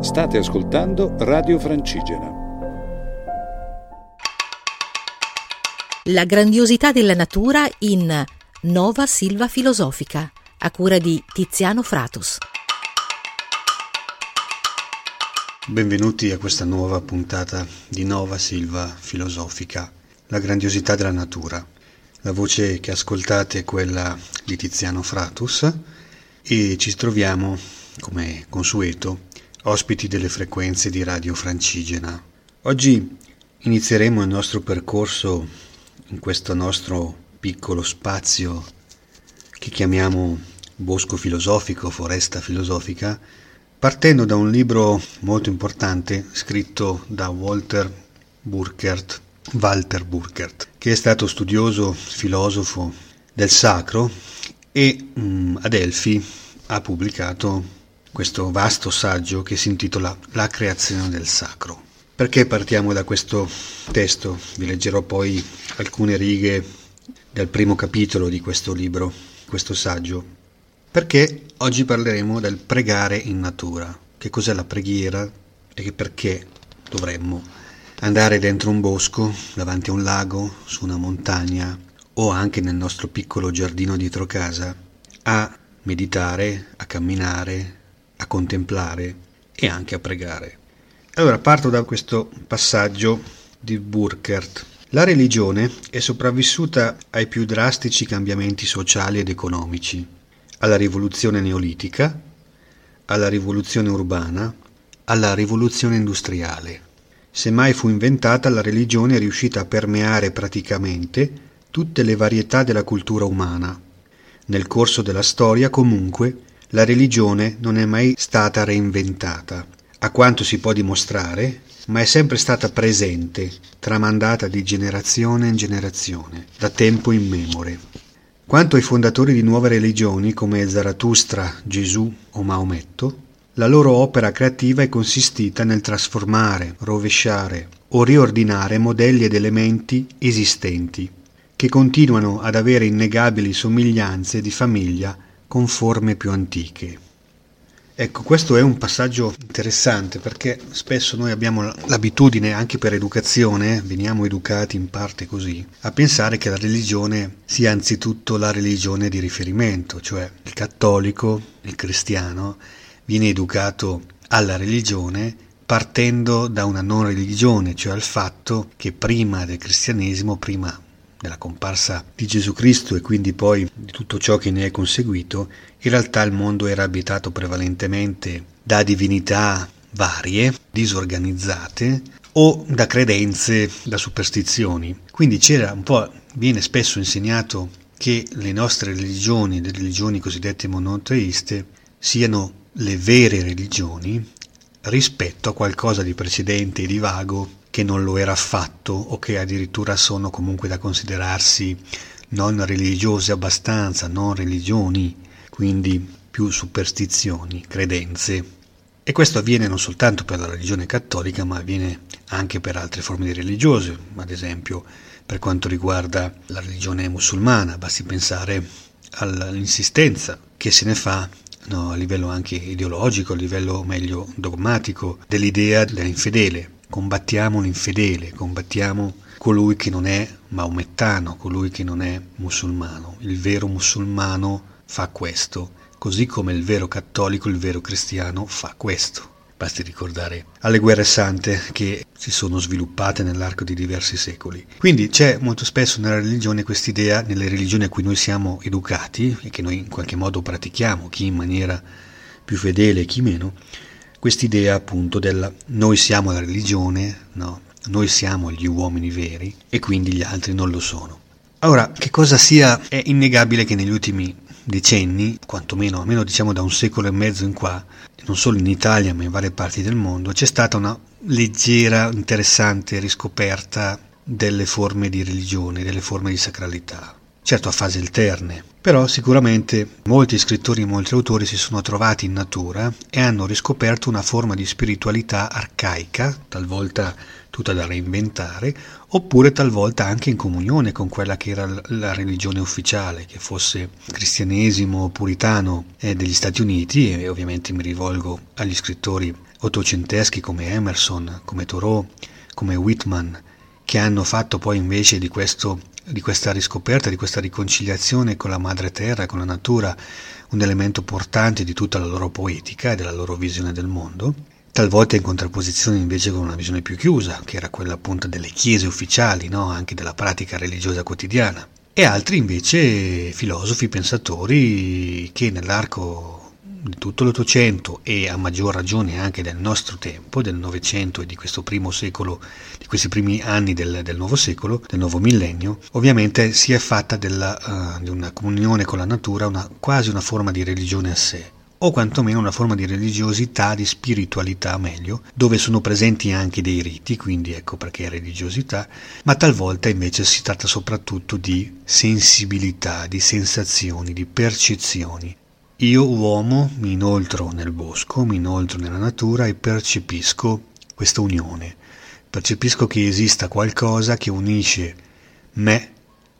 State ascoltando Radio Francigena. La grandiosità della natura in Nova Silva Filosofica, a cura di Tiziano Fratus. Benvenuti a questa nuova puntata di Nova Silva Filosofica, la grandiosità della natura. La voce che ascoltate è quella di Tiziano Fratus e ci troviamo, come consueto, ospiti delle frequenze di Radio Francigena. Oggi inizieremo il nostro percorso in questo nostro piccolo spazio che chiamiamo bosco filosofico, foresta filosofica, partendo da un libro molto importante scritto da Walter Burkert, Walter Burkert, che è stato studioso, filosofo del sacro e um, ad Elfi ha pubblicato questo vasto saggio che si intitola La creazione del sacro. Perché partiamo da questo testo? Vi leggerò poi alcune righe del primo capitolo di questo libro, questo saggio. Perché oggi parleremo del pregare in natura. Che cos'è la preghiera e perché dovremmo andare dentro un bosco, davanti a un lago, su una montagna o anche nel nostro piccolo giardino dietro casa a meditare, a camminare, a contemplare e anche a pregare. Allora parto da questo passaggio di Burkert. La religione è sopravvissuta ai più drastici cambiamenti sociali ed economici, alla rivoluzione neolitica, alla rivoluzione urbana, alla rivoluzione industriale. Se mai fu inventata, la religione è riuscita a permeare praticamente tutte le varietà della cultura umana. Nel corso della storia, comunque, la religione non è mai stata reinventata, a quanto si può dimostrare, ma è sempre stata presente, tramandata di generazione in generazione, da tempo immemore. Quanto ai fondatori di nuove religioni come Zarathustra, Gesù o Maometto, la loro opera creativa è consistita nel trasformare, rovesciare o riordinare modelli ed elementi esistenti, che continuano ad avere innegabili somiglianze di famiglia con forme più antiche. Ecco, questo è un passaggio interessante perché spesso noi abbiamo l'abitudine, anche per educazione, veniamo educati in parte così, a pensare che la religione sia anzitutto la religione di riferimento, cioè il cattolico, il cristiano, viene educato alla religione partendo da una non religione, cioè al fatto che prima del cristianesimo, prima della comparsa di Gesù Cristo e quindi poi di tutto ciò che ne è conseguito, in realtà il mondo era abitato prevalentemente da divinità varie, disorganizzate o da credenze, da superstizioni. Quindi c'era un po', viene spesso insegnato che le nostre religioni, le religioni cosiddette monoteiste, siano le vere religioni rispetto a qualcosa di precedente e di vago che non lo era affatto o che addirittura sono comunque da considerarsi non religiose abbastanza, non religioni, quindi più superstizioni, credenze. E questo avviene non soltanto per la religione cattolica, ma avviene anche per altre forme religiose, ad esempio per quanto riguarda la religione musulmana, basti pensare all'insistenza che se ne fa no, a livello anche ideologico, a livello meglio dogmatico, dell'idea dell'infedele, combattiamo l'infedele, combattiamo colui che non è maomettano, colui che non è musulmano. Il vero musulmano fa questo, così come il vero cattolico, il vero cristiano fa questo. Basti ricordare alle guerre sante che si sono sviluppate nell'arco di diversi secoli. Quindi c'è molto spesso nella religione quest'idea, nelle religioni a cui noi siamo educati e che noi in qualche modo pratichiamo, chi in maniera più fedele e chi meno, quest'idea appunto del noi siamo la religione, no? noi siamo gli uomini veri e quindi gli altri non lo sono. Ora, che cosa sia, è innegabile che negli ultimi decenni, quantomeno almeno diciamo da un secolo e mezzo in qua, non solo in Italia ma in varie parti del mondo, c'è stata una leggera, interessante riscoperta delle forme di religione, delle forme di sacralità certo a fasi alterne, però sicuramente molti scrittori e molti autori si sono trovati in natura e hanno riscoperto una forma di spiritualità arcaica, talvolta tutta da reinventare, oppure talvolta anche in comunione con quella che era la religione ufficiale, che fosse cristianesimo puritano eh, degli Stati Uniti, e ovviamente mi rivolgo agli scrittori ottocenteschi come Emerson, come Thoreau, come Whitman, che hanno fatto poi invece di, questo, di questa riscoperta, di questa riconciliazione con la madre terra, con la natura, un elemento portante di tutta la loro poetica e della loro visione del mondo, talvolta in contrapposizione invece con una visione più chiusa, che era quella appunto delle chiese ufficiali, no? anche della pratica religiosa quotidiana, e altri invece filosofi, pensatori che nell'arco di tutto l'Ottocento e a maggior ragione anche del nostro tempo, del Novecento e di questo primo secolo, di questi primi anni del, del nuovo secolo, del nuovo millennio, ovviamente si è fatta della, uh, di una comunione con la natura una, quasi una forma di religione a sé o quantomeno una forma di religiosità, di spiritualità meglio, dove sono presenti anche dei riti, quindi ecco perché è religiosità, ma talvolta invece si tratta soprattutto di sensibilità, di sensazioni, di percezioni, io uomo mi inoltro nel bosco, mi inoltro nella natura e percepisco questa unione. Percepisco che esista qualcosa che unisce me,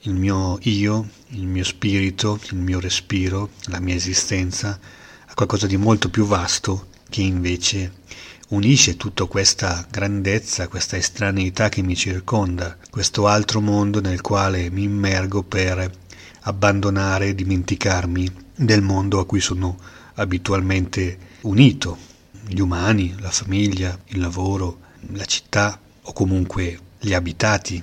il mio io, il mio spirito, il mio respiro, la mia esistenza, a qualcosa di molto più vasto che invece unisce tutta questa grandezza, questa estraneità che mi circonda, questo altro mondo nel quale mi immergo per abbandonare, dimenticarmi del mondo a cui sono abitualmente unito, gli umani, la famiglia, il lavoro, la città o comunque gli abitati.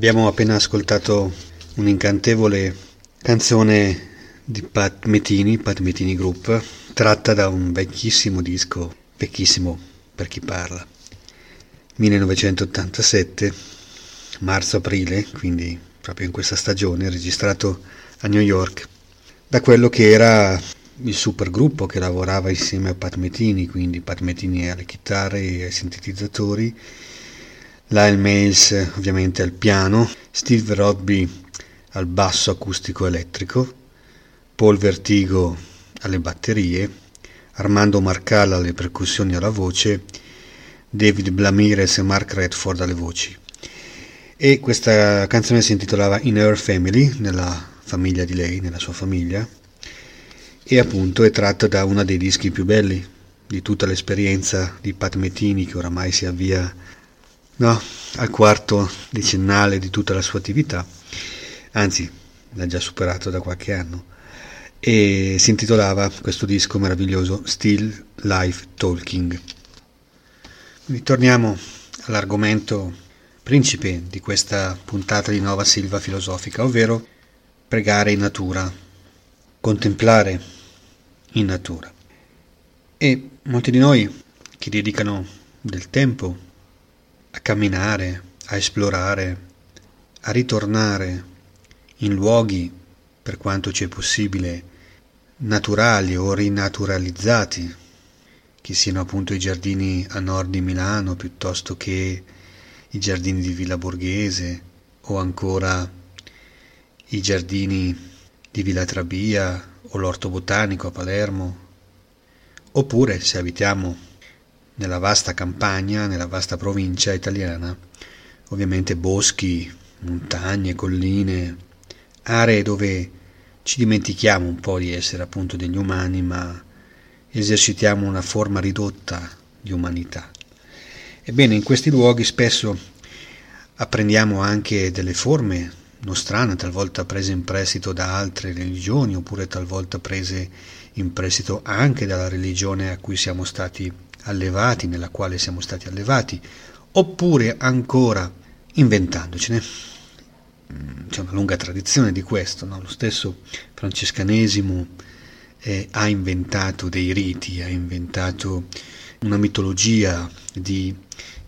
Abbiamo appena ascoltato un'incantevole canzone di Pat Metini, Pat Metini Group, tratta da un vecchissimo disco, vecchissimo per chi parla, 1987, marzo-aprile, quindi proprio in questa stagione, registrato a New York, da quello che era il supergruppo che lavorava insieme a Pat Metini, quindi Pat Metini alle chitarre e ai sintetizzatori, Lyle Mails ovviamente al piano, Steve Rodby al basso acustico elettrico, Paul Vertigo alle batterie, Armando Marcala alle percussioni e alla voce, David Blamires e Mark Redford alle voci. E questa canzone si intitolava In Her Family, nella famiglia di lei, nella sua famiglia, e appunto è tratta da uno dei dischi più belli di tutta l'esperienza di Pat Metini che oramai si avvia no, al quarto decennale di tutta la sua attività, anzi l'ha già superato da qualche anno, e si intitolava questo disco meraviglioso Still Life Talking. Quindi torniamo all'argomento principe di questa puntata di Nova Silva Filosofica, ovvero pregare in natura, contemplare in natura. E molti di noi che dedicano del tempo a camminare, a esplorare, a ritornare in luoghi, per quanto ci è possibile, naturali o rinaturalizzati, che siano appunto i giardini a nord di Milano piuttosto che i giardini di Villa Borghese o ancora i giardini di Villa Trabia o l'orto botanico a Palermo, oppure se abitiamo nella vasta campagna, nella vasta provincia italiana, ovviamente boschi, montagne, colline, aree dove ci dimentichiamo un po' di essere appunto degli umani, ma esercitiamo una forma ridotta di umanità. Ebbene, in questi luoghi spesso apprendiamo anche delle forme nostrane, talvolta prese in prestito da altre religioni, oppure talvolta prese in prestito anche dalla religione a cui siamo stati allevati, nella quale siamo stati allevati, oppure ancora inventandocene. Mm, c'è una lunga tradizione di questo, no? lo stesso francescanesimo eh, ha inventato dei riti, ha inventato una mitologia di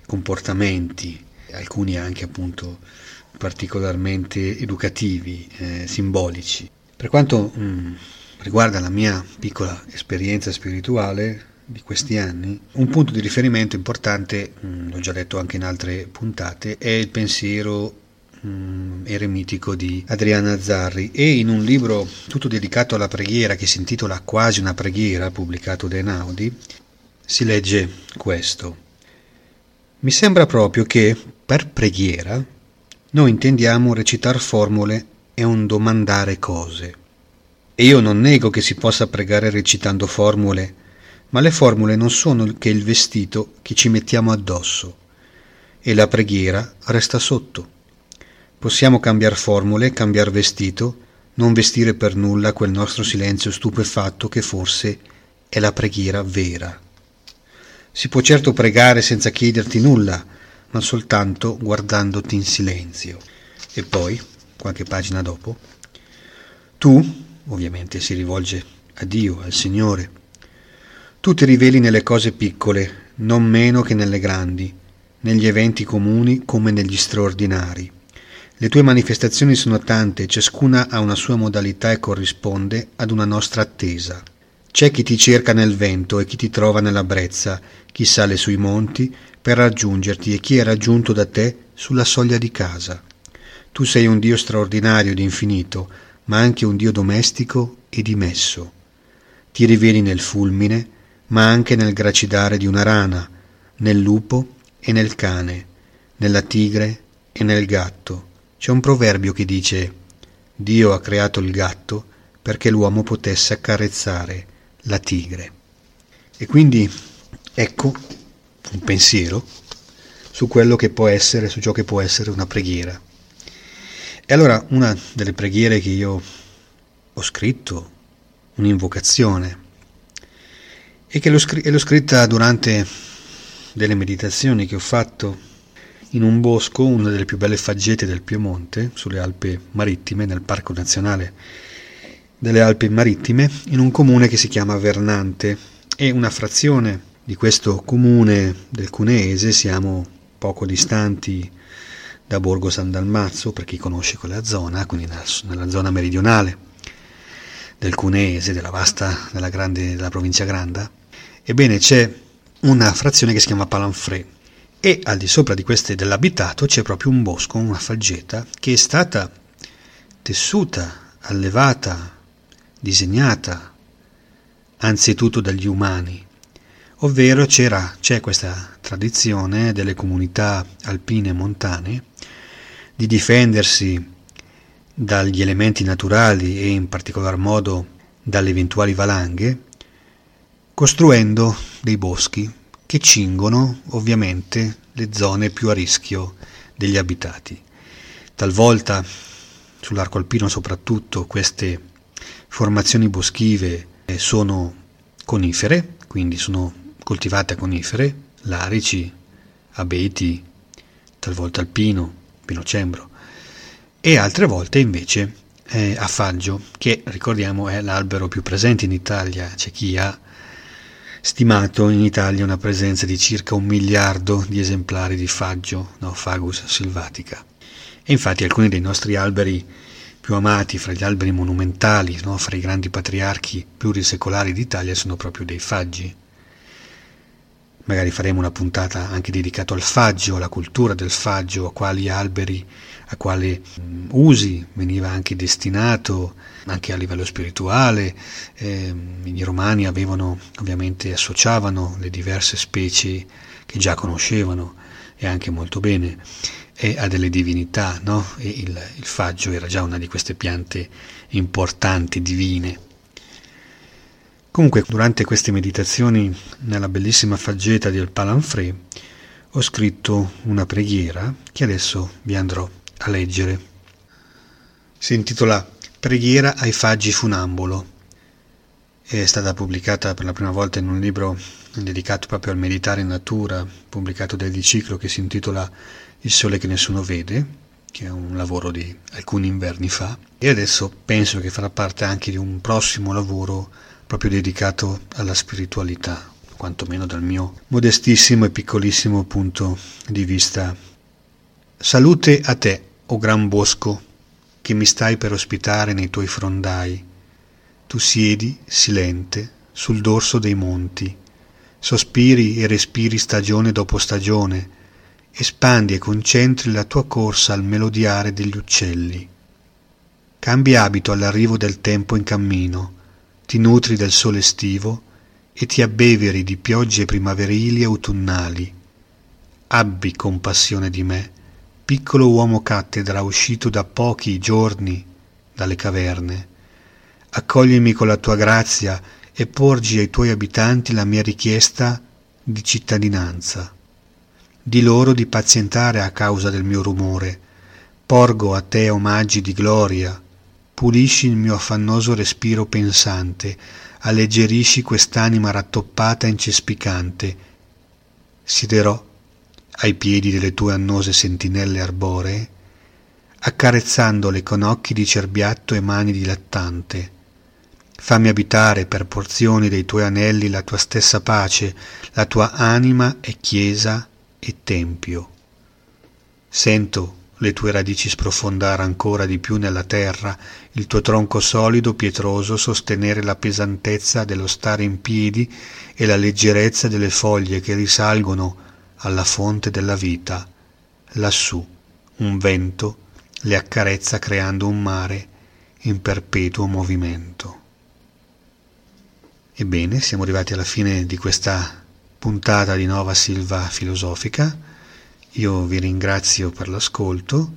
comportamenti, alcuni anche appunto particolarmente educativi, eh, simbolici. Per quanto mh, mm, riguarda la mia piccola esperienza spirituale di questi anni, un punto di riferimento importante, mm, l'ho già detto anche in altre puntate, è il pensiero mm, eremitico di Adriana Zarri e in un libro tutto dedicato alla preghiera che si intitola Quasi una preghiera, pubblicato da Enaudi, si legge questo. Mi sembra proprio che per preghiera noi intendiamo recitar formule e un domandare cose. E io non nego che si possa pregare recitando formule, ma le formule non sono che il vestito che ci mettiamo addosso, e la preghiera resta sotto. Possiamo cambiare formule, cambiare vestito, non vestire per nulla quel nostro silenzio stupefatto che forse è la preghiera vera. Si può certo pregare senza chiederti nulla, ma soltanto guardandoti in silenzio. E poi, qualche pagina dopo, tu, ovviamente si rivolge a Dio, al Signore, tu ti riveli nelle cose piccole, non meno che nelle grandi, negli eventi comuni come negli straordinari. Le tue manifestazioni sono tante, ciascuna ha una sua modalità e corrisponde ad una nostra attesa. C'è chi ti cerca nel vento e chi ti trova nella brezza, chi sale sui monti per raggiungerti e chi è raggiunto da te sulla soglia di casa. Tu sei un Dio straordinario ed infinito, ma anche un Dio domestico e dimesso. Ti riveli nel fulmine, ma anche nel gracidare di una rana, nel lupo e nel cane, nella tigre e nel gatto. C'è un proverbio che dice Dio ha creato il gatto perché l'uomo potesse accarezzare la tigre. E quindi ecco un pensiero su quello che può essere, su ciò che può essere una preghiera. E allora una delle preghiere che io ho scritto, un'invocazione, e che l'ho, scr- l'ho scritta durante delle meditazioni che ho fatto in un bosco, una delle più belle faggete del Piemonte, sulle Alpi Marittime, nel Parco Nazionale delle Alpi Marittime, in un comune che si chiama Vernante. E una frazione di questo comune del Cuneese, siamo poco distanti da Borgo San Dalmazzo, per chi conosce quella zona, quindi nella zona meridionale del Cuneese, della vasta, della, grande, della provincia Granda, ebbene c'è una frazione che si chiama Palanfré e al di sopra di queste dell'abitato c'è proprio un bosco, una faggeta che è stata tessuta, allevata, disegnata anzitutto dagli umani, ovvero c'è questa tradizione delle comunità alpine e montane di difendersi dagli elementi naturali e in particolar modo dalle eventuali valanghe, costruendo dei boschi che cingono ovviamente le zone più a rischio degli abitati. Talvolta, sull'arco alpino soprattutto, queste formazioni boschive sono conifere, quindi sono coltivate a conifere, larici, abeti, talvolta alpino, pinocembro, e altre volte invece eh, a faggio, che ricordiamo è l'albero più presente in Italia, c'è chi ha stimato in Italia una presenza di circa un miliardo di esemplari di faggio, no, Fagus silvatica. E infatti alcuni dei nostri alberi più amati fra gli alberi monumentali, no, fra i grandi patriarchi plurisecolari d'Italia, sono proprio dei faggi. Magari faremo una puntata anche dedicata al faggio, alla cultura del faggio, a quali alberi a quali mm, usi veniva anche destinato anche a livello spirituale. Eh, I romani avevano ovviamente associavano le diverse specie che già conoscevano e anche molto bene e a delle divinità, no? E il, il faggio era già una di queste piante importanti, divine. Comunque, durante queste meditazioni nella bellissima faggeta del Palanfré, ho scritto una preghiera che adesso vi andrò a leggere. Si intitola Preghiera ai faggi funambolo. È stata pubblicata per la prima volta in un libro dedicato proprio al meditare in natura, pubblicato da Ediciclo che si intitola Il sole che nessuno vede, che è un lavoro di alcuni inverni fa, e adesso penso che farà parte anche di un prossimo lavoro proprio dedicato alla spiritualità, quantomeno dal mio modestissimo e piccolissimo punto di vista. Salute a te, o gran bosco, che mi stai per ospitare nei tuoi frondai. Tu siedi, silente, sul dorso dei monti, sospiri e respiri stagione dopo stagione, espandi e concentri la tua corsa al melodiare degli uccelli. Cambi abito all'arrivo del tempo in cammino, ti nutri del sole estivo e ti abbeveri di piogge primaverili e autunnali. Abbi compassione di me, piccolo uomo cattedra uscito da pochi giorni dalle caverne. Accoglimi con la tua grazia e porgi ai tuoi abitanti la mia richiesta di cittadinanza. Di loro di pazientare a causa del mio rumore. Porgo a te omaggi di gloria. Pulisci il mio affannoso respiro pensante, alleggerisci quest'anima rattoppata e incespicante. Siederò ai piedi delle tue annose sentinelle arboree, accarezzandole con occhi di cerbiatto e mani di lattante. Fammi abitare per porzioni dei tuoi anelli la tua stessa pace, la tua anima è chiesa e tempio. Sento le tue radici sprofondare ancora di più nella terra, il tuo tronco solido, pietroso, sostenere la pesantezza dello stare in piedi e la leggerezza delle foglie che risalgono alla fonte della vita, lassù un vento le accarezza creando un mare in perpetuo movimento. Ebbene, siamo arrivati alla fine di questa puntata di Nova Silva Filosofica. Io vi ringrazio per l'ascolto,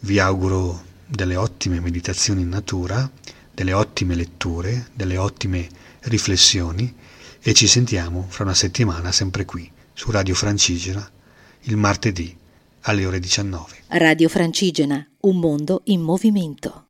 vi auguro delle ottime meditazioni in natura, delle ottime letture, delle ottime riflessioni e ci sentiamo fra una settimana sempre qui su Radio Francigena il martedì alle ore 19. Radio Francigena, un mondo in movimento.